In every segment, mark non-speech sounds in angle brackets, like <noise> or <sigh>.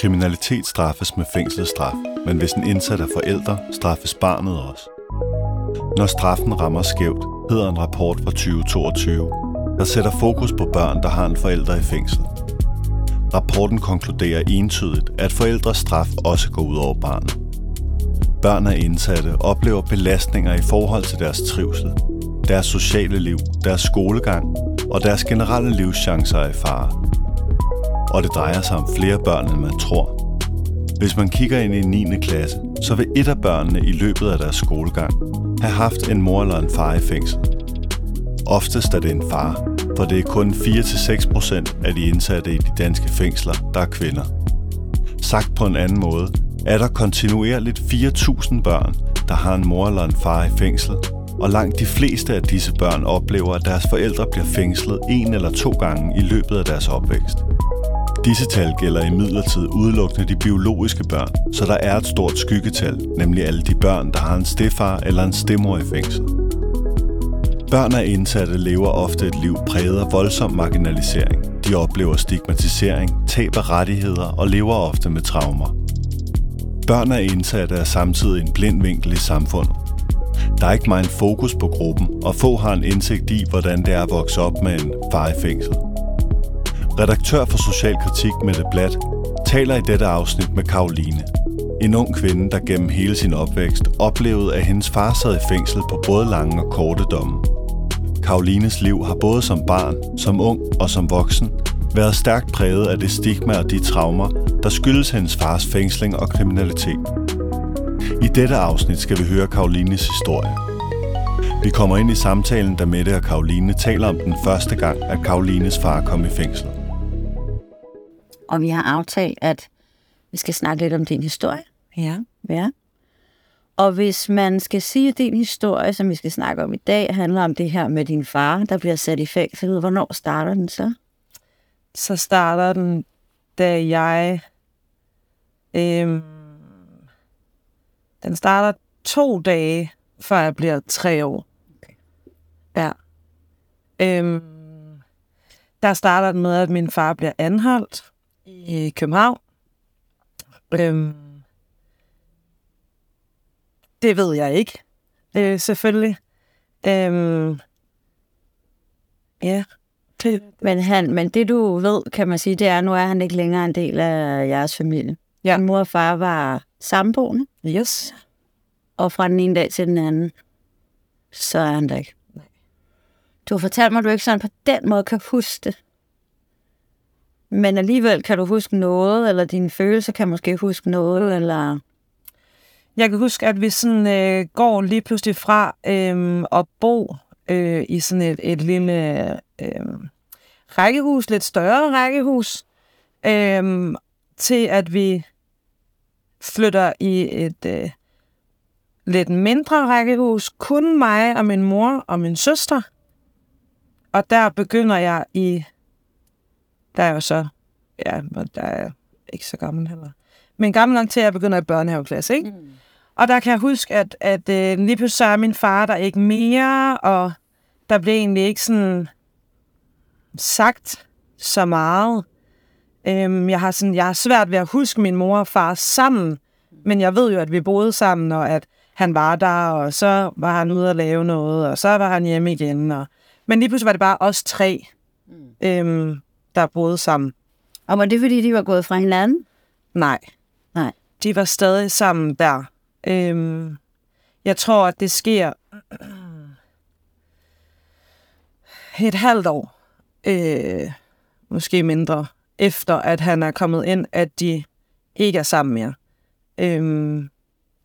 Kriminalitet straffes med fængselsstraf, men hvis en indsat er forældre, straffes barnet også. Når straffen rammer skævt, hedder en rapport fra 2022, der sætter fokus på børn, der har en forælder i fængsel. Rapporten konkluderer entydigt, at forældres straf også går ud over barnet. Børn af indsatte oplever belastninger i forhold til deres trivsel, deres sociale liv, deres skolegang og deres generelle livschancer er i fare. Og det drejer sig om flere børn, end man tror. Hvis man kigger ind i 9. klasse, så vil et af børnene i løbet af deres skolegang have haft en mor eller en far i fængsel. Oftest er det en far, for det er kun 4-6% af de indsatte i de danske fængsler, der er kvinder. Sagt på en anden måde, er der kontinuerligt 4.000 børn, der har en mor eller en far i fængsel, og langt de fleste af disse børn oplever, at deres forældre bliver fængslet en eller to gange i løbet af deres opvækst. Disse tal gælder i midlertid udelukkende de biologiske børn, så der er et stort skyggetal, nemlig alle de børn, der har en stefar eller en stemor i fængsel. Børn af indsatte lever ofte et liv præget af voldsom marginalisering. De oplever stigmatisering, taber rettigheder og lever ofte med traumer. Børn af indsatte er samtidig en blind vinkel i samfundet. Der er ikke meget fokus på gruppen, og få har en indsigt i, hvordan det er at vokse op med en far i fængsel. Redaktør for Social Kritik Mette Blad, taler i dette afsnit med Karoline. En ung kvinde, der gennem hele sin opvækst oplevede, at hendes far sad i fængsel på både lange og korte domme. Karolines liv har både som barn, som ung og som voksen været stærkt præget af det stigma og de traumer, der skyldes hendes fars fængsling og kriminalitet. I dette afsnit skal vi høre Karolines historie. Vi kommer ind i samtalen, da Mette og Karoline taler om den første gang, at Karolines far kom i fængsel. Og vi har aftalt, at vi skal snakke lidt om din historie. Ja. Ja. Og hvis man skal sige, at din historie, som vi skal snakke om i dag, handler om det her med din far, der bliver sat i fængsel, hvornår starter den så? Så starter den, da jeg... Øhm, den starter to dage, før jeg bliver tre år. Okay. Ja. Øhm, der starter den med, at min far bliver anholdt i København. Øhm, det ved jeg ikke, øh, selvfølgelig. Øhm, ja. Det, Men, han, men det du ved, kan man sige, det er, at nu er han ikke længere en del af jeres familie. Ja. Din mor og far var samboende, yes. og fra den ene dag til den anden, så er han der ikke. Du har fortalt mig, at du ikke sådan på den måde kan huske det. Men alligevel kan du huske noget, eller dine følelser kan måske huske noget, eller... Jeg kan huske, at vi sådan øh, går lige pludselig fra øh, at bo øh, i sådan et, et lille øh, rækkehus, lidt større rækkehus, øh, til at vi flytter i et øh, lidt mindre rækkehus. Kun mig og min mor og min søster. Og der begynder jeg i... Der er jo så... Ja, der er ikke så gammel heller. Men gammel nok til, at jeg begynder i børnehaveklasse, ikke? Mm. Og der kan jeg huske, at, at øh, lige pludselig så er min far der ikke mere, og der blev egentlig ikke sådan sagt så meget. Øhm, jeg, har sådan, jeg har svært ved at huske min mor og far sammen, men jeg ved jo, at vi boede sammen, og at han var der, og så var han ude at lave noget, og så var han hjemme igen. Og... Men lige pludselig var det bare os tre, øhm, der boede sammen. Og var det, fordi de var gået fra hinanden? Nej, Nej. de var stadig sammen der. Øhm, jeg tror, at det sker et halvt år, øh, måske mindre, efter at han er kommet ind, at de ikke er sammen mere. Øhm,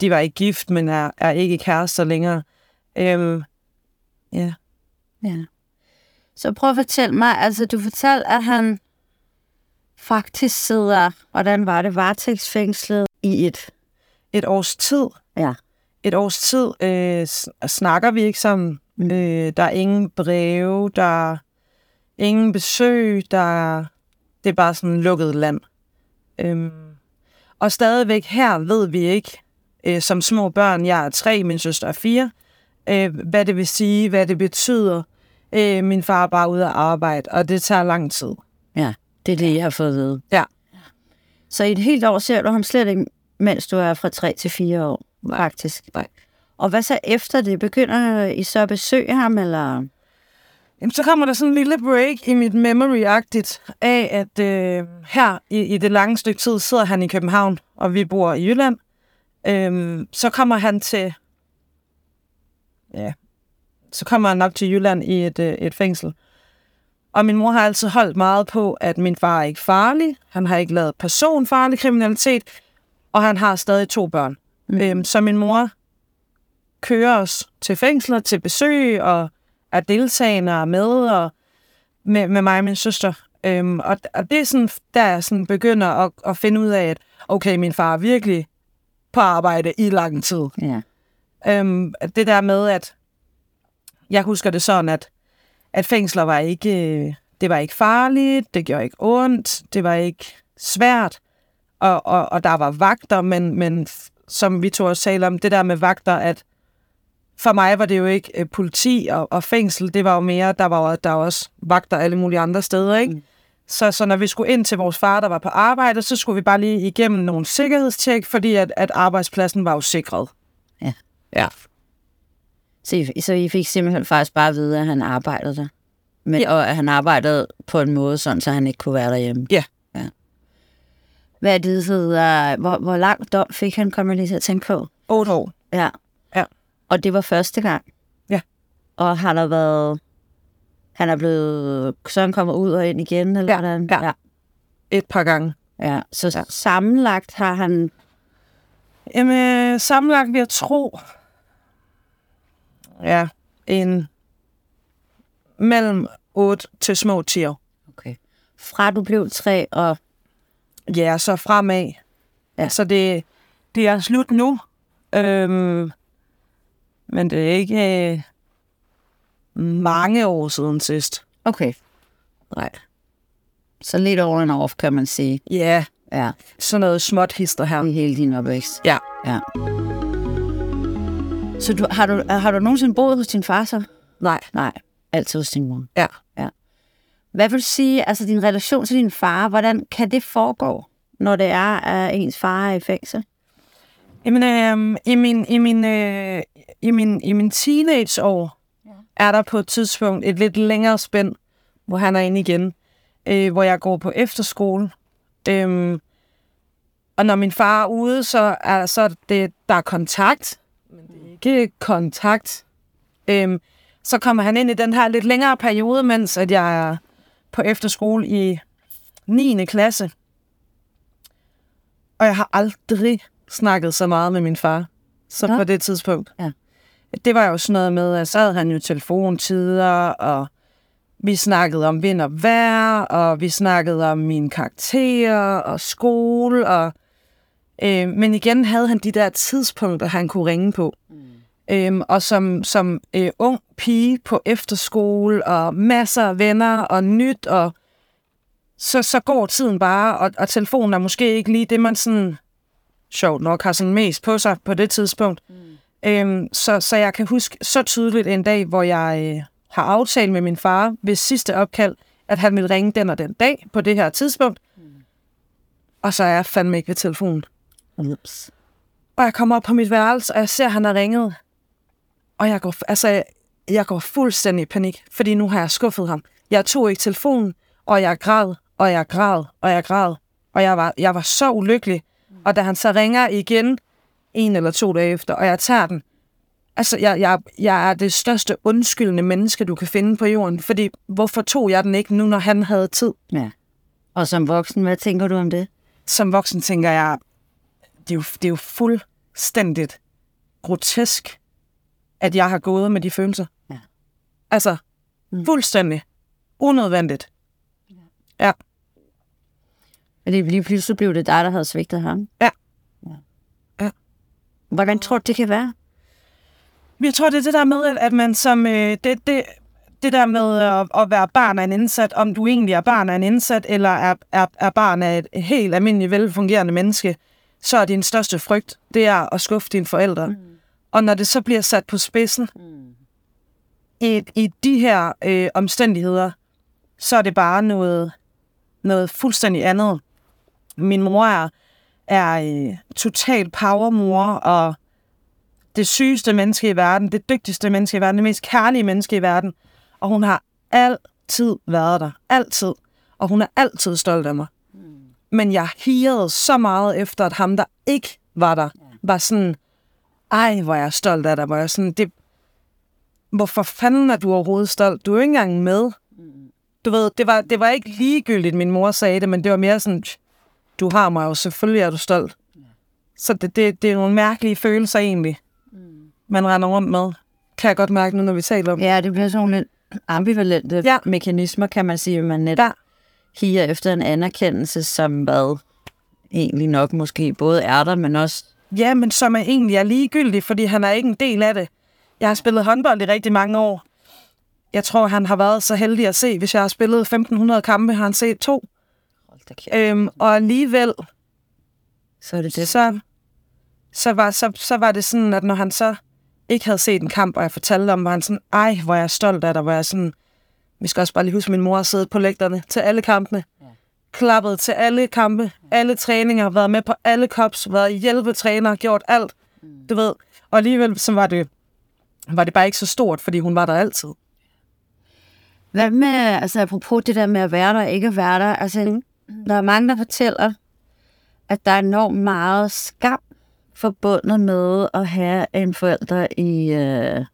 de var ikke gift, men er, er ikke kærester længere. Øhm, ja. Ja. Så prøv at fortælle mig, altså du fortalte, at han faktisk sidder, hvordan var det, varetægtsfængslet i et... Et års tid. Ja. Et års tid øh, snakker vi ikke sammen. Mm. Øh, der er ingen breve, der er ingen besøg, der er, det er bare sådan lukket land. Øhm, og stadigvæk her ved vi ikke, øh, som små børn, jeg er tre, min søster er fire, øh, hvad det vil sige, hvad det betyder. Øh, min far er bare ude at arbejde, og det tager lang tid. Ja, det er det, jeg har fået at vide. Ja. Så i et helt år ser du ham slet ikke, mens du er fra 3 til 4 år, faktisk. Nej. Og hvad så efter det? Begynder I så at besøge ham, eller? Jamen, så kommer der sådan en lille break i mit memory-agtigt af, at øh, her i, i det lange stykke tid sidder han i København, og vi bor i Jylland. Øhm, så kommer han til... Ja, så kommer han nok til Jylland i et, øh, et fængsel. Og min mor har altid holdt meget på, at min far er ikke farlig. Han har ikke lavet personfarlig kriminalitet, og han har stadig to børn. Mm. Øhm, så min mor kører os til fængsler, til besøg, og er deltagende og med, og med, med mig og min søster. Øhm, og, og det er sådan, der jeg sådan begynder at, at finde ud af, at okay, min far er virkelig på arbejde i lang tid. Ja. Øhm, det der med, at jeg husker det sådan, at, at fængsler var ikke, det var ikke farligt, det gjorde ikke ondt, det var ikke svært, og, og, og der var vagter, men, men som vi tog os tale om, det der med vagter, at for mig var det jo ikke øh, politi og, og fængsel, det var jo mere, der var, der var også vagter alle mulige andre steder, ikke? Mm. Så, så når vi skulle ind til vores far, der var på arbejde, så skulle vi bare lige igennem nogle sikkerhedstjek, fordi at, at arbejdspladsen var jo sikret. Ja. Ja. Så I, så I fik simpelthen faktisk bare at vide, at han arbejdede der? Men, ja. Og at han arbejdede på en måde, sådan, så han ikke kunne være derhjemme? Ja. ja. Hvad det, hedder, hvor, hvor lang dom fik han, kommer lige til at tænke på? 8 år. Ja. Ja. Og det var første gang? Ja. Og har der været... Han er blevet... Så han kommer ud og ind igen, eller Ja, hvordan? ja. ja. Et par gange. Ja, så ja. sammenlagt har han... Jamen, sammenlagt vil jeg tro, ja, en mellem 8 til små 10 år. Okay. Fra du blev tre, og Ja, så fremad. Ja. Så det, det er slut nu. Øhm, men det er ikke øh, mange år siden sidst. Okay. Nej. Så lidt over en off, kan man sige. Ja, Ja, sådan noget småt hister her. i hele din opvækst. Ja. Ja. Så du, har, du, har du nogensinde boet hos din far så? Nej. Nej, altid hos din mor. Ja. ja. Hvad vil du sige, altså din relation til din far, hvordan kan det foregå, når det er, at ens far er i fængsel? Jamen, øh, i min, i min, øh, i min, i min teenageår ja. er der på et tidspunkt et lidt længere spænd, hvor han er inde igen, øh, hvor jeg går på efterskole. Øhm, og når min far er ude, så er så det, der er kontakt, ikke kontakt. Øhm, så kommer han ind i den her lidt længere periode, mens at jeg er på efterskole i 9. klasse. Og jeg har aldrig snakket så meget med min far, som Nå. på det tidspunkt. Ja. Det var jo sådan noget med, at så havde han jo telefontider, og vi snakkede om vind og vejr, og vi snakkede om mine karakterer og skole, og øh, men igen havde han de der tidspunkter, han kunne ringe på. Mm. Øhm, og som, som øh, ung pige på efterskole, og masser af venner, og nyt, og så, så går tiden bare, og, og telefonen er måske ikke lige det, man sådan, sjovt nok, har sådan mest på sig på det tidspunkt. Mm. Øhm, så, så jeg kan huske så tydeligt en dag, hvor jeg øh, har aftalt med min far ved sidste opkald, at han ville ringe den og den dag på det her tidspunkt. Mm. Og så er jeg fandme ikke ved telefonen. Ups. Og jeg kommer op på mit værelse, og jeg ser, at han har ringet. Og jeg går, altså, jeg, jeg går fuldstændig i panik, fordi nu har jeg skuffet ham. Jeg tog ikke telefonen, og jeg græd, og jeg græd, og jeg græd. Og jeg var, jeg var så ulykkelig. Og da han så ringer igen, en eller to dage efter, og jeg tager den, altså, jeg, jeg, jeg er det største undskyldende menneske, du kan finde på jorden. Fordi, hvorfor tog jeg den ikke nu, når han havde tid? Ja. Og som voksen, hvad tænker du om det? som voksen tænker jeg, det er jo, det er jo fuldstændigt grotesk, at jeg har gået med de følelser. Ja. Altså, mm. fuldstændig unødvendigt. Ja. Fordi lige pludselig blev det dig, der havde svigtet ham. Ja. ja. Ja. Hvordan tror du, det kan være? Jeg tror, det er det der med, at- at man som... Øh, det, det, det der med at, at være barn af en indsat, om du egentlig er barn af en indsat, eller er, er, er barn af et helt almindeligt velfungerende menneske, så er din største frygt, det er at skuffe dine forældre. Mm. Og når det så bliver sat på spidsen, mm. i, i de her øh, omstændigheder, så er det bare noget, noget fuldstændig andet. min mor er, er øh, total powermor, og det sygeste menneske i verden, det dygtigste menneske i verden, det mest kærlige menneske i verden. Og hun har altid været der. Altid. Og hun er altid stolt af mig. Men jeg hirede så meget efter, at ham, der ikke var der, var sådan, ej, hvor er jeg stolt af dig. Hvor jeg sådan, det, hvorfor fanden er du overhovedet stolt? Du er jo ikke engang med. Du ved, det var, det var ikke ligegyldigt, min mor sagde det, men det var mere sådan, du har mig jo, selvfølgelig er du stolt. Så det, det, det er nogle mærkelige følelser egentlig, man render rundt med. Kan jeg godt mærke nu, når vi taler om. Ja, det bliver sådan lidt ambivalente Ja. mekanismer, kan man sige, man net Ja. Higer efter en anerkendelse, som hvad egentlig nok måske både er der, men også Ja, men som er egentlig er ligegyldig, fordi han er ikke en del af det. Jeg har spillet håndbold i rigtig mange år. Jeg tror, han har været så heldig at se. Hvis jeg har spillet 1500 kampe, har han set to. Øhm, og alligevel, så er det det. så, så, var, så, så var det sådan, at når han så ikke havde set en kamp, og jeg fortalte om, var han sådan, ej, hvor er jeg stolt af dig, hvor jeg er sådan, vi skal også bare lige huske, at min mor har siddet på lægterne til alle kampene. Ja. Klappet til alle kampe, alle træninger, været med på alle kops, været hjælpetræner, gjort alt. Mm. Du ved, og alligevel så var det, var det bare ikke så stort, fordi hun var der altid. Hvad med, altså apropos det der med at være der og ikke at være der, altså der er mange, der fortæller, at der er enormt meget skam forbundet med at have en forælder i, øh,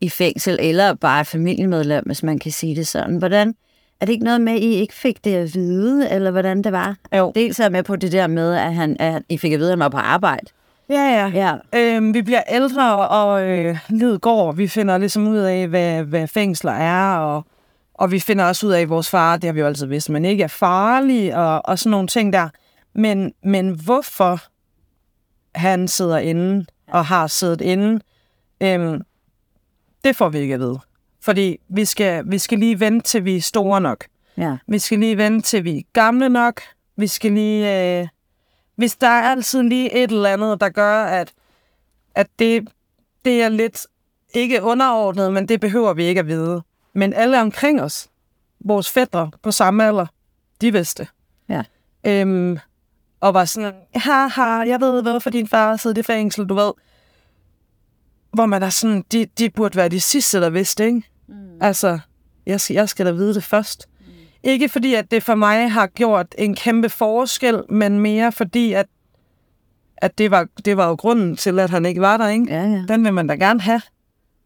i fængsel, eller bare et familiemedlem, hvis man kan sige det sådan. Hvordan, er det ikke noget med, at I ikke fik det at vide, eller hvordan det var? Jo. Dels er jeg med på det der med, at, han, at I fik at vide, at han var på arbejde. Ja, ja. Ja. Øhm, vi bliver ældre, og øh, livet går. Vi finder ligesom ud af, hvad, hvad fængsler er, og, og vi finder også ud af, at vores far, det har vi jo altid vidst, men ikke er farlig, og, og sådan nogle ting der. Men, men hvorfor han sidder inde, og har siddet inde, øhm, det får vi ikke at vide. Fordi vi skal, vi skal lige vente, til vi er store nok. Ja. Vi skal lige vente, til vi er gamle nok. Vi skal lige... Øh, hvis der er altid lige et eller andet, der gør, at, at det, det er lidt ikke underordnet, men det behøver vi ikke at vide. Men alle omkring os, vores fædre på samme alder, de vidste. Ja. Øhm, og var sådan, haha, jeg ved, hvorfor din far sidder i fængsel, du ved. Hvor man er sådan, de, de burde være de sidste, der vidste, ikke? Mm. Altså, jeg skal, jeg skal da vide det først. Mm. Ikke fordi, at det for mig har gjort en kæmpe forskel, men mere fordi, at, at det, var, det var jo grunden til, at han ikke var der, ikke? Ja, ja. Den vil man da gerne have.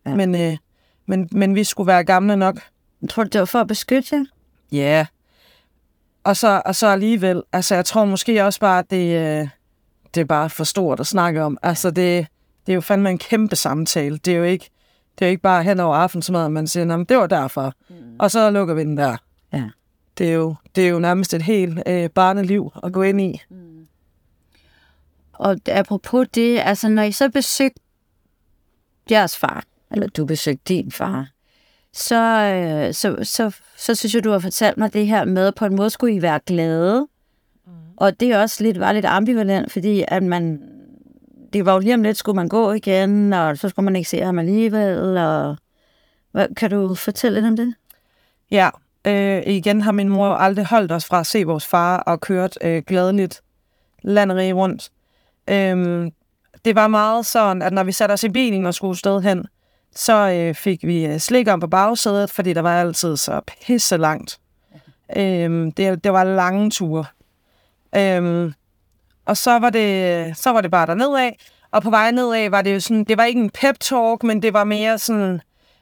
Ja. Men, øh, men, men vi skulle være gamle nok. Jeg tror, det var for at beskytte jer. Ja. Yeah. Og så, og så alligevel, altså jeg tror måske også bare, at det, øh, det er bare for stort at snakke om. Altså det, det er jo fandme en kæmpe samtale. Det er jo ikke, det er jo ikke bare hen over aftensmad, man siger, "Nå, men det var derfor. Mm. Og så lukker vi den der. Ja. Det er jo, det er jo nærmest et helt øh, barneliv at gå ind i. Og apropos det, altså når I så besøgte jeres far, eller du besøgte din far, så, øh, så, så, så synes jeg, du har fortalt mig det her med, at på en måde skulle I være glade. Mm. Og det er også lidt, var lidt ambivalent, fordi at man, det var jo lige om lidt, skulle man gå igen, og så skulle man ikke se ham alligevel. Og, hvad, kan du fortælle lidt om det? Ja, øh, igen har min mor aldrig holdt os fra at se vores far og kørt øh, glædeligt landet rundt. Øhm, det var meget sådan, at når vi satte os i bilen og skulle sted hen, så øh, fik vi øh, slik om på bagsædet, fordi der var altid så pisse langt. Øhm, det, det var lange ture. Øhm, og så var, det, så var det bare dernede af. Og på vej nedad var det jo sådan, det var ikke en pep-talk, men det var mere sådan,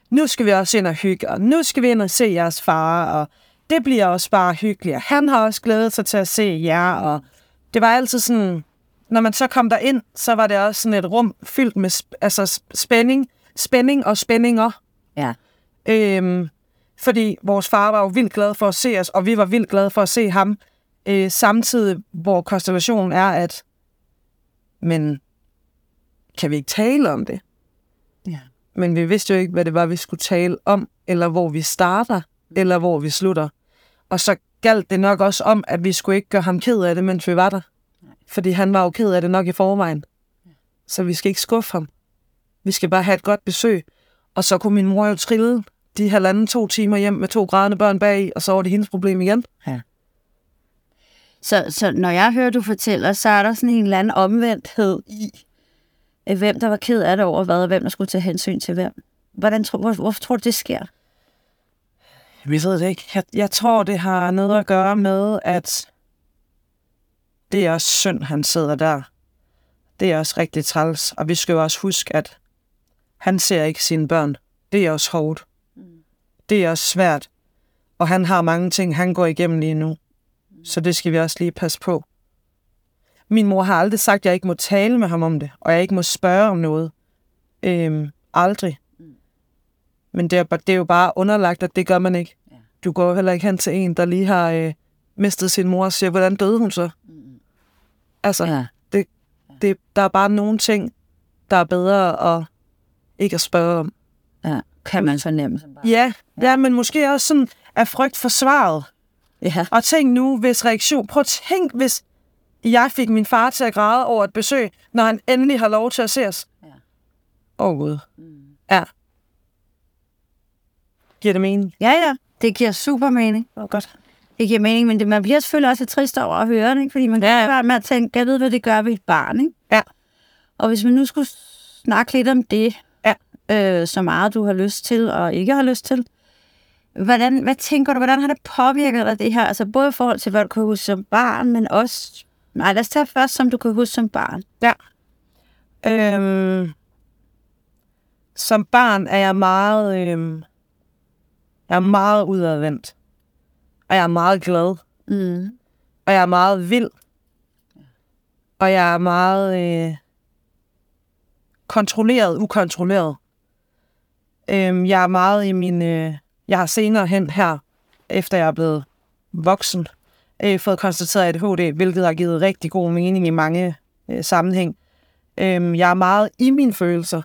nu skal vi også ind og hygge, og nu skal vi ind og se jeres far, og det bliver også bare hyggeligt. Og han har også glædet sig til at se jer, og det var altid sådan, når man så kom der ind, så var det også sådan et rum fyldt med sp- altså spænding, spænding og spændinger. Ja. Øhm, fordi vores far var jo vildt glad for at se os, og vi var vildt glade for at se ham. Øh, samtidig, hvor konstellationen er, at men kan vi ikke tale om det? Ja. Men vi vidste jo ikke, hvad det var, vi skulle tale om, eller hvor vi starter, eller hvor vi slutter. Og så galt det nok også om, at vi skulle ikke gøre ham ked af det, mens vi var der. Fordi han var jo ked af det nok i forvejen. Så vi skal ikke skuffe ham. Vi skal bare have et godt besøg. Og så kunne min mor jo trille de halvanden to timer hjem med to grædende børn bag, og så var det hendes problem igen. Så, så når jeg hører, du fortæller, så er der sådan en eller anden omvendthed i, øh, hvem der var ked af det over hvad, og hvem der skulle tage hensyn til hvem. Hvordan tror, hvor, hvorfor tror du, det sker? Vi ved det ikke. Jeg, jeg tror, det har noget at gøre med, at det er også synd, han sidder der. Det er også rigtig træls. Og vi skal jo også huske, at han ser ikke sine børn. Det er også hårdt. Det er også svært. Og han har mange ting, han går igennem lige nu. Så det skal vi også lige passe på. Min mor har aldrig sagt, at jeg ikke må tale med ham om det, og jeg ikke må spørge om noget. Øhm, aldrig. Men det er, det er jo bare underlagt, at det gør man ikke. Du går heller ikke hen til en, der lige har øh, mistet sin mor og siger, hvordan døde hun så? Altså, Ja. det, det, der er bare nogle ting, der er bedre at ikke at spørge om. Ja, kan man fornemme. Ja, ja, men måske også sådan af frygt for svaret. Ja. Og tænk nu, hvis reaktion... Prøv at tænk, hvis jeg fik min far til at græde over et besøg, når han endelig har lov til at se os. Ja. Åh, oh, Gud. Ja. Giver det mening? Ja, ja. Det giver super mening. Oh, godt. Det giver mening, men det, man bliver selvfølgelig også trist over at høre det, ikke? fordi man kan Ja, ja, med at tænke, jeg ved, hvad det gør ved et barn. Ikke? Ja. Og hvis man nu skulle snakke lidt om det, Ja. øh, så meget du har lyst til og ikke har lyst til, hvordan, hvad tænker du, hvordan har det påvirket dig det her? Altså både i forhold til, hvad du kan huske som barn, men også... Nej, lad os tage først, som du kan huske som barn. Ja. Øhm, som barn er jeg meget, øhm, jeg er meget udadvendt. Og jeg er meget glad. Mm. Og jeg er meget vild. Og jeg er meget øh, kontrolleret, ukontrolleret. Øhm, jeg er meget i min... Øh, jeg har senere hen her, efter jeg er blevet voksen, øh, fået konstateret ADHD, hvilket har givet rigtig god mening i mange øh, sammenhæng. Øhm, jeg er meget i mine følelser.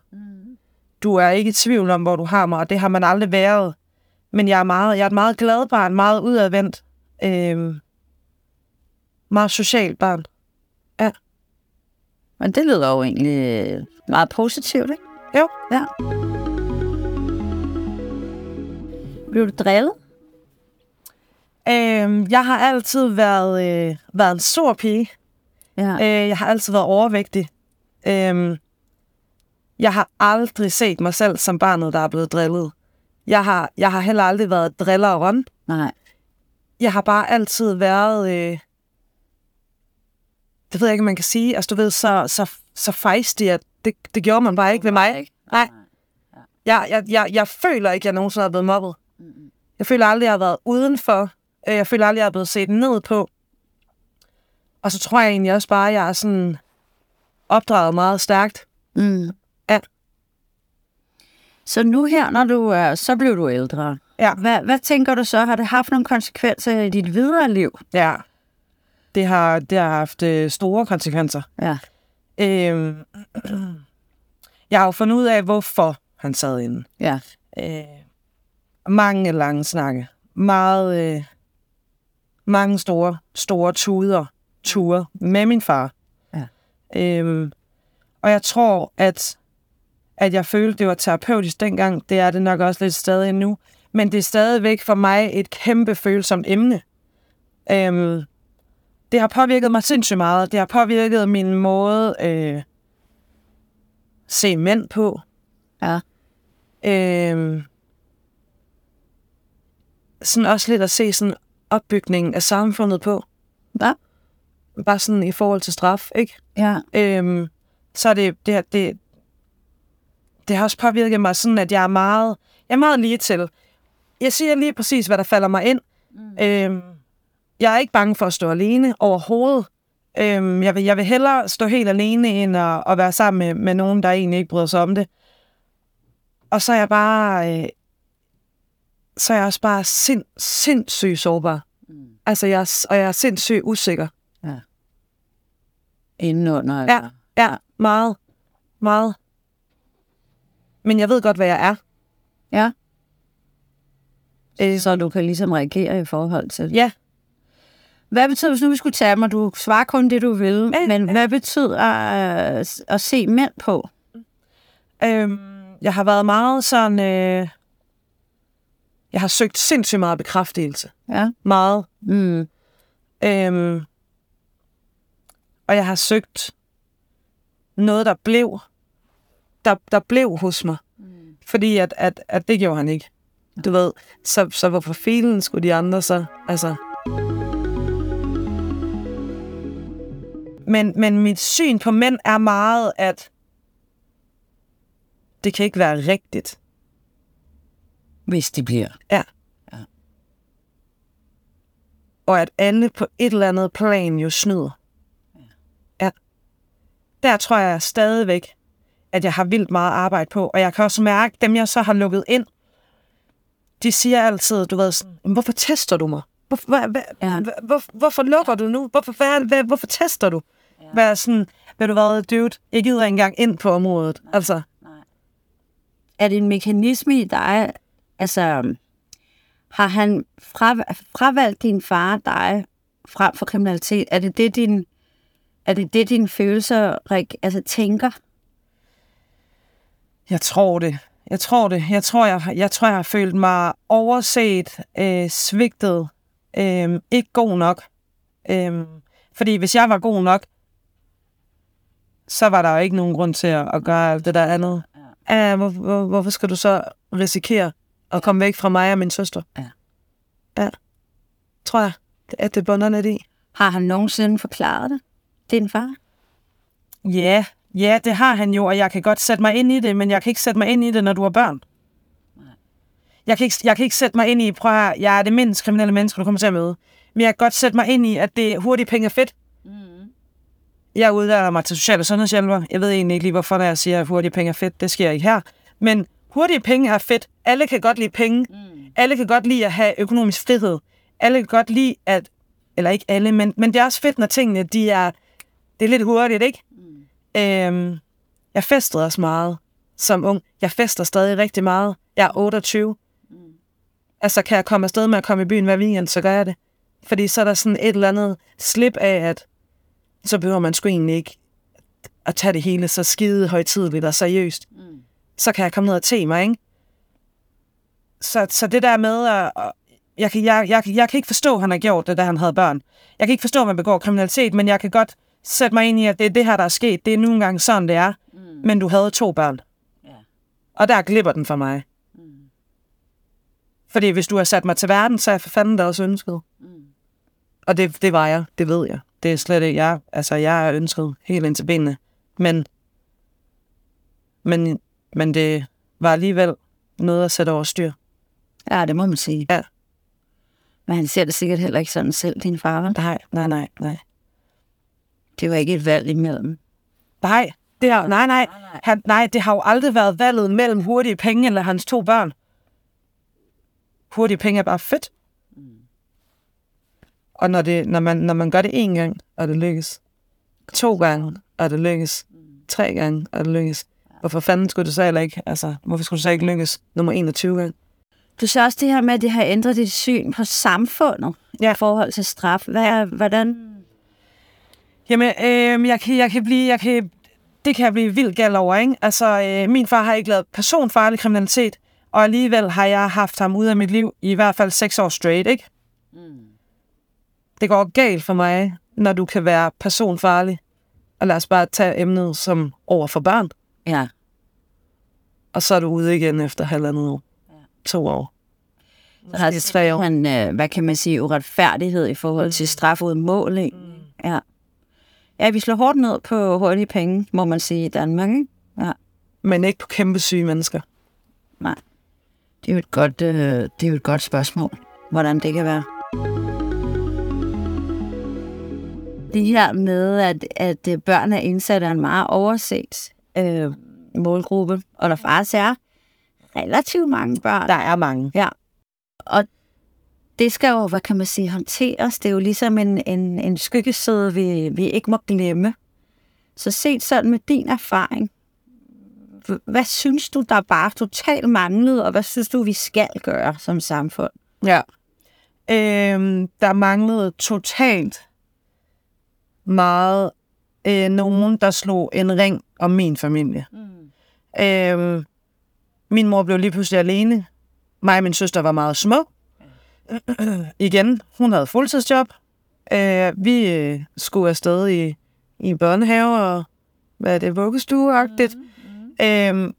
Du er ikke i tvivl om, hvor du har mig, og det har man aldrig været. Men jeg er, meget, jeg er et meget glad barn, meget udadvendt. Øhm, meget socialt barn. Men det lyder jo egentlig øh, meget positivt, ikke? Jo. Ja. Blev du drillet? Øhm, jeg har altid været, øh, været en stor pige. Ja. Øh, jeg har altid været overvægtig. Øhm, jeg har aldrig set mig selv som barnet, der er blevet drillet. Jeg har, jeg har heller aldrig været drilleren. Nej. Jeg har bare altid været... Øh, det ved jeg ikke, man kan sige. Altså, du ved, så, så, så fejstig, at det, det gjorde man bare ikke ved mig. Ikke? Nej. Jeg, jeg, jeg, jeg føler ikke, at jeg nogensinde har blevet mobbet. Jeg føler aldrig, jeg har været udenfor. Øh, Jeg føler aldrig, jeg har blevet set ned på. Og så tror jeg egentlig også bare, at jeg er sådan opdraget meget stærkt. Mm. Ja. Så nu her, når du er, så blev du ældre. Ja. Hvad, hvad tænker du så? Har det haft nogle konsekvenser i dit videre liv? Ja. Det har, det har haft øh, store konsekvenser. Ja. Øh, <clears throat> jeg har jo fundet ud af, hvorfor han sad inde. Ja. Øh, mange lange snakke. Meget, øh, mange store, store tuder, ture med min far. Ja. Øhm, og jeg tror, at, at jeg følte, det var terapeutisk dengang. Det er det nok også lidt stadig nu. Men det er stadigvæk for mig et kæmpe følsomt emne. Øhm, det har påvirket mig sindssygt meget. Det har påvirket min måde øh, se mænd på. Ja. Øhm, sådan også lidt at se sådan opbygningen af samfundet på. Hvad? Bare sådan i forhold til straf, ikke? Ja. Øhm, så er det, det, det, det har også påvirket mig sådan, at jeg er meget, jeg er meget lige til. Jeg siger lige præcis, hvad der falder mig ind. Mm. Øhm, jeg er ikke bange for at stå alene overhovedet. Øhm, jeg, vil, jeg vil hellere stå helt alene, end at, at være sammen med, med nogen, der egentlig ikke bryder sig om det. Og så er jeg bare... Øh, så er jeg også bare sind, sindssygt sårbar. Mm. Altså, jeg, er- og jeg er sindssygt usikker. Indenunder. Ja, ja, meget. Meget. Men jeg ved godt, hvad jeg er. ja. Øh, Så du kan ligesom reagere i forhold til ja, Hvad betyder, hvis nu vi skulle tage mig, du svarer kun det, du vil, Ja, men hvad betyder øh, at se mænd på? øhm, jeg har været meget sådan... Øh, jeg har søgt sindssygt meget bekræftelse. Ja. Meget. Mm. Øhm, og jeg har søgt noget, der blev, der, der blev hos mig. Mm. Fordi at, at, at det gjorde han ikke. Du ved, så, så hvorfor filen skulle de andre så, altså... Men, men mit syn på mænd er meget, at det kan ikke være rigtigt. Hvis de bliver. Ja. Ja. Og at alle på et eller andet plan jo snyder. Ja. Der tror jeg stadigvæk, at jeg har vildt meget arbejde på. Og jeg kan også mærke, dem jeg så har lukket ind, de siger altid, du ved, sådan, "Men hvorfor tester du mig? Hvorfor, hvad, hvad, Ja. ja. hvor, hvorfor lukker du nu? Hvorfor, hvad, hvad, hvorfor tester du? Ja. Hvad sådan, ved du hvad, dude, jeg gider ikke engang ind på området. Altså, Er det en mekanisme i dig? Altså, har han fra, fravalgt din far dig frem for kriminalitet? Er det det, din, er det, det dine følelser Rik, altså, tænker? Jeg tror det. Jeg tror det. Jeg tror, jeg, jeg, tror, jeg har følt mig overset, øh, svigtet, øh, ikke god nok. Øh, fordi hvis jeg var god nok, så var der jo ikke nogen grund til at, at gøre alt det der andet. Ja. hvor, hvor, hvorfor skal du så risikere at komme væk fra mig og min søster? Ja. Ja. Tror jeg, at det bunder lidt i. Har han nogensinde forklaret det? Din far? Ja, ja, det har han jo, og jeg kan godt sætte mig ind i det, men jeg kan ikke sætte mig ind i det, når du har børn. Jeg kan, ikke, jeg kan ikke sætte mig ind i, prøv at høre, jeg er det mindst kriminelle menneske, du kommer til at møde. Men jeg kan godt sætte mig ind i, at det hurtige penge er fedt. Mm. Jeg uddanner mig til social- og sundhedshjælper. Jeg ved egentlig ikke lige, hvorfor når jeg siger, at hurtige penge er fedt. Det sker ikke her. Men hurtige penge er fedt. Alle kan godt lide penge. Mm. Alle kan godt lide at have økonomisk frihed. Alle kan godt lide at... Eller ikke alle, men, men det er også fedt, når tingene de er... Det er lidt hurtigt, ikke? Øhm, jeg festede også meget som ung. Jeg fester stadig rigtig meget. Jeg er 28. Mm. Altså, kan jeg komme afsted med at komme i byen hver weekend, så gør jeg det. Fordi så er der sådan et eller andet slip af, at så behøver man sgu egentlig ikke at tage det hele så skide højtidligt og seriøst. Mm. Så kan jeg komme ned og te mig, ikke? Så, så det der med at... Jeg kan, jeg, jeg, jeg kan ikke forstå, at han har gjort det, da han havde børn. Jeg kan ikke forstå, at man begår kriminalitet, men jeg kan godt sætte mig ind i, at det er det her, der er sket. Det er nu engang sådan, det er. Mm. Men du havde to børn. Ja. Og der glipper den for mig. Mm. Fordi hvis du har sat mig til verden, så er jeg for fanden der også ønsket. Mm. Og det, det var jeg, det ved jeg. Det er slet ikke jeg. Altså, jeg er ønsket helt ind til benene. Men, men, men det var alligevel noget at sætte over styr. Ja, det må man sige. Ja. Men han ser det sikkert heller ikke sådan selv, din far. vel? Nej, nej, nej, nej. Det var ikke et valg imellem. Nej, det har, nej, nej. Han, nej, det har jo aldrig været valget mellem hurtige penge eller hans to børn. Hurtige penge er bare fedt. Og når, det, når, man, når man gør det én gang, og det lykkes, to gange, og det lykkes, tre gange, og det lykkes, hvorfor fanden skulle det så heller ikke, altså, hvorfor skulle det så ikke lykkes nummer 21 gang? Du sagde også det her med, at det har ændret dit syn på samfundet Ja. i forhold til straf. Hvad er, hvordan... Jamen, øh, jeg, kan, jeg kan blive, jeg kan, det kan jeg blive vildt gal over, ikke? Altså, øh, min far har ikke lavet personfarlig kriminalitet, og alligevel har jeg haft ham ud af mit liv i hvert fald seks år straight, ikke? Mm. Det går galt for mig, når du kan være personfarlig. Og lad os bare tage emnet som over for børn, Ja. og så er du ude igen efter halvandet år. Ja. To år. Så har Det er tre år. man, øh, hvad kan man sige, uretfærdighed i forhold til strafudmåling. Mm. Ja. Ja, vi slår hårdt ned på hurtige penge, må man sige, i Danmark. Ikke? Ja. Men ikke på kæmpe syge mennesker. Nej. Det er jo et godt, øh, det er jo et godt spørgsmål, hvordan det kan være. Det her med, at, at øh, børn er indsat af en meget overset øh, målgruppe, og der faktisk er relativt mange børn. Der er mange. Ja. Og det skal jo, hvad kan man sige, håndteres. Det er jo ligesom en, en, en skyggeside, vi, vi ikke må glemme. Så set sådan med din erfaring, hvad synes du, der bare totalt manglede, og hvad synes du, vi skal gøre som samfund? Ja. Øhm, der manglede totalt meget øh, nogen, der slog en ring om min familie. Mm. Øhm, min mor blev lige pludselig alene. Mig og min søster var meget små. <clears throat> Igen, hun havde fuldtidsjob. Øh, vi øh, skulle afsted i i børnehave og hvad er det, vuggestueagtigt. Mm. Øhm,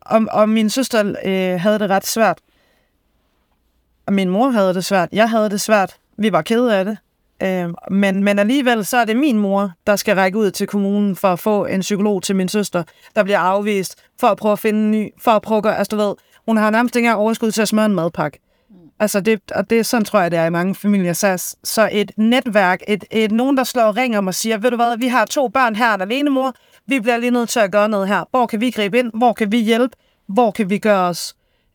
og, og min søster øh, havde det ret svært. Og min mor havde det svært. Jeg havde det svært. Vi var kede af det. Øh, men, men alligevel så er det min mor, der skal række ud til kommunen for at få en psykolog til min søster, der bliver afvist for at prøve at finde en ny, for at prøve at gøre, altså du ved, hun har nærmest ikke engang overskud til at smøre en madpakke. Altså det, og det sådan, tror jeg, det er i mange familier. Så, så et netværk, et, et, nogen, der slår ring om og siger, ved du hvad, vi har to børn her, en alene mor, vi bliver lige nødt til at gøre noget her. Hvor kan vi gribe ind? Hvor kan vi hjælpe? Hvor kan vi gøre os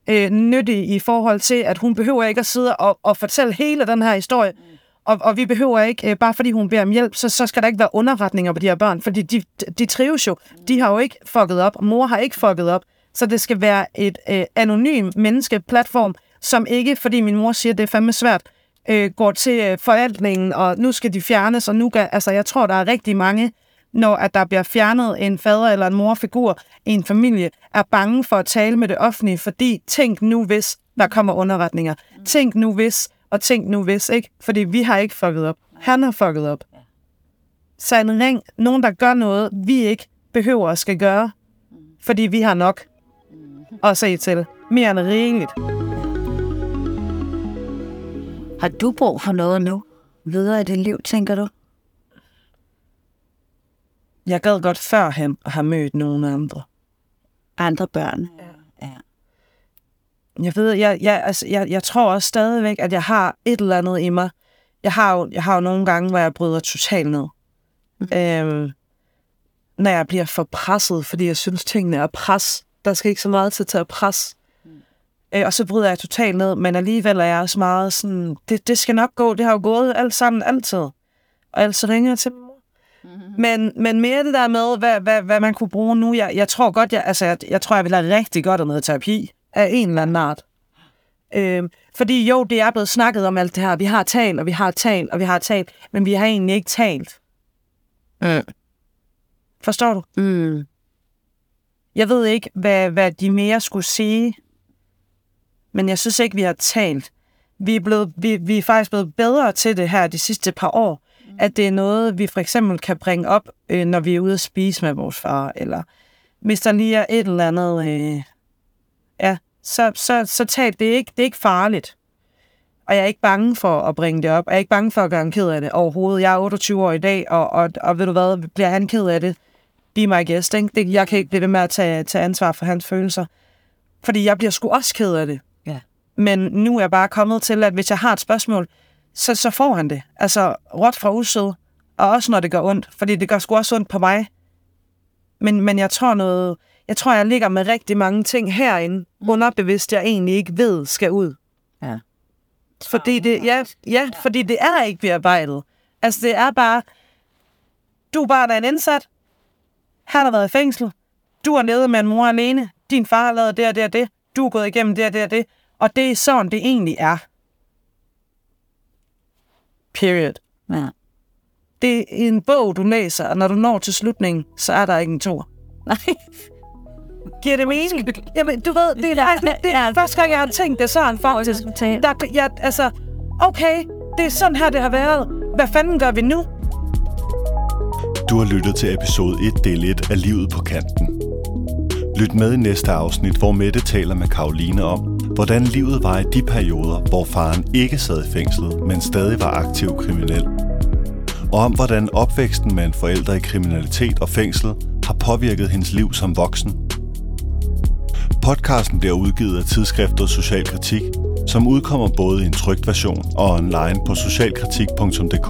øh, nyttige i forhold til, at hun behøver ikke at sidde og, og fortælle hele den her historie, og, og vi behøver ikke, øh, bare fordi hun beder om hjælp, så, så skal der ikke være underretninger på de her børn, fordi de, de trives jo. De har jo ikke fucket op, mor har ikke fucket op, så det skal være et øh, anonym menneskeplatform, som ikke, fordi min mor siger, det er fandme svært, øh, går til øh, forvaltningen, og nu skal de fjernes, og nu kan, altså jeg tror, der er rigtig mange, når at der bliver fjernet en fader eller en morfigur i en familie, er bange for at tale med det offentlige, fordi tænk nu hvis der kommer underretninger. Tænk nu hvis, og tænk nu hvis, ikke? Fordi vi har ikke fucket op. Han har fucket op. Så en ring, nogen der gør noget, vi ikke behøver at skal gøre, fordi vi har nok at se til. Mere end rigeligt. Har du brug for noget nu? Videre i dit liv, tænker du? Jeg gad godt førhen at have mødt nogle andre. Andre børn? Ja. Jeg ved, jeg, jeg, altså, jeg, jeg tror også stadigvæk, at jeg har et eller andet i mig. Jeg har jo, jeg har jo nogle gange, hvor jeg bryder totalt ned. Mm. Øhm, når jeg bliver for presset, fordi jeg synes, tingene er pres. Der skal ikke så meget til, til at presse. Mm. Øh, og så bryder jeg totalt ned, men alligevel er jeg også meget sådan, det, det skal nok gå, det har jo gået alt sammen altid. Og ellers så ringer jeg til mor. Mm-hmm. Men, men mere det der med, hvad, hvad, hvad man kunne bruge nu. Jeg, jeg tror godt, jeg, altså, jeg, jeg tror, jeg vil have rigtig godt af noget terapi af en eller anden art. Øhm, fordi jo, det er blevet snakket om alt det her. Vi har talt, og vi har talt, og vi har talt, men vi har egentlig ikke talt. Mm. Forstår du? Mm. Jeg ved ikke, hvad, hvad de mere skulle sige, men jeg synes ikke, vi har talt. Vi er, blevet, vi, vi er faktisk blevet bedre til det her de sidste par år, mm. at det er noget, vi for eksempel kan bringe op, øh, når vi er ude at spise med vores far, eller hvis der lige er et eller andet... Øh, ja, så, så, så tal, det er, ikke, det er ikke farligt. Og jeg er ikke bange for at bringe det op. Jeg er ikke bange for at gøre en ked af det overhovedet. Jeg er 28 år i dag, og, og, og ved du hvad, bliver han ked af det? Be my guest, ikke? Det, jeg kan ikke blive ved med at tage, tage ansvar for hans følelser. Fordi jeg bliver sgu også ked af det. Ja. Men nu er jeg bare kommet til, at hvis jeg har et spørgsmål, så, så får han det. Altså, råt fra usød. Og også når det gør ondt. Fordi det gør sgu også ondt på mig. Men, men jeg tror noget jeg tror, jeg ligger med rigtig mange ting herinde, mm. underbevidst, jeg egentlig ikke ved, skal ud. Ja. Fordi det, ja, ja, fordi det er ikke bearbejdet. Altså, det er bare, du er bare en indsat, han har været i fængsel, du er nede med en mor alene, din far har lavet det og det og det, du er gået igennem det og det og det, og det er sådan, det egentlig er. Period. Ja. Det er en bog, du læser, og når du når til slutningen, så er der ikke en tor. Nej. Giver det mening? Jamen, du ved, det er, det, det er første gang, jeg har tænkt det sådan, faktisk. Der, jeg, altså, okay, det er sådan her, det har været. Hvad fanden gør vi nu? Du har lyttet til episode 1, del 1 af Livet på kanten. Lyt med i næste afsnit, hvor Mette taler med Karoline om, hvordan livet var i de perioder, hvor faren ikke sad i fængslet, men stadig var aktiv kriminel. Og om hvordan opvæksten med en forælder i kriminalitet og fængsel har påvirket hendes liv som voksen Podcasten bliver udgivet af tidsskriftet Social Kritik, som udkommer både i en trygt version og online på socialkritik.dk.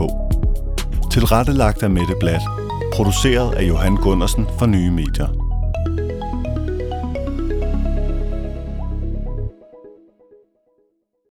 Tilrettelagt af Mette Blatt. Produceret af Johan Gundersen for Nye Medier.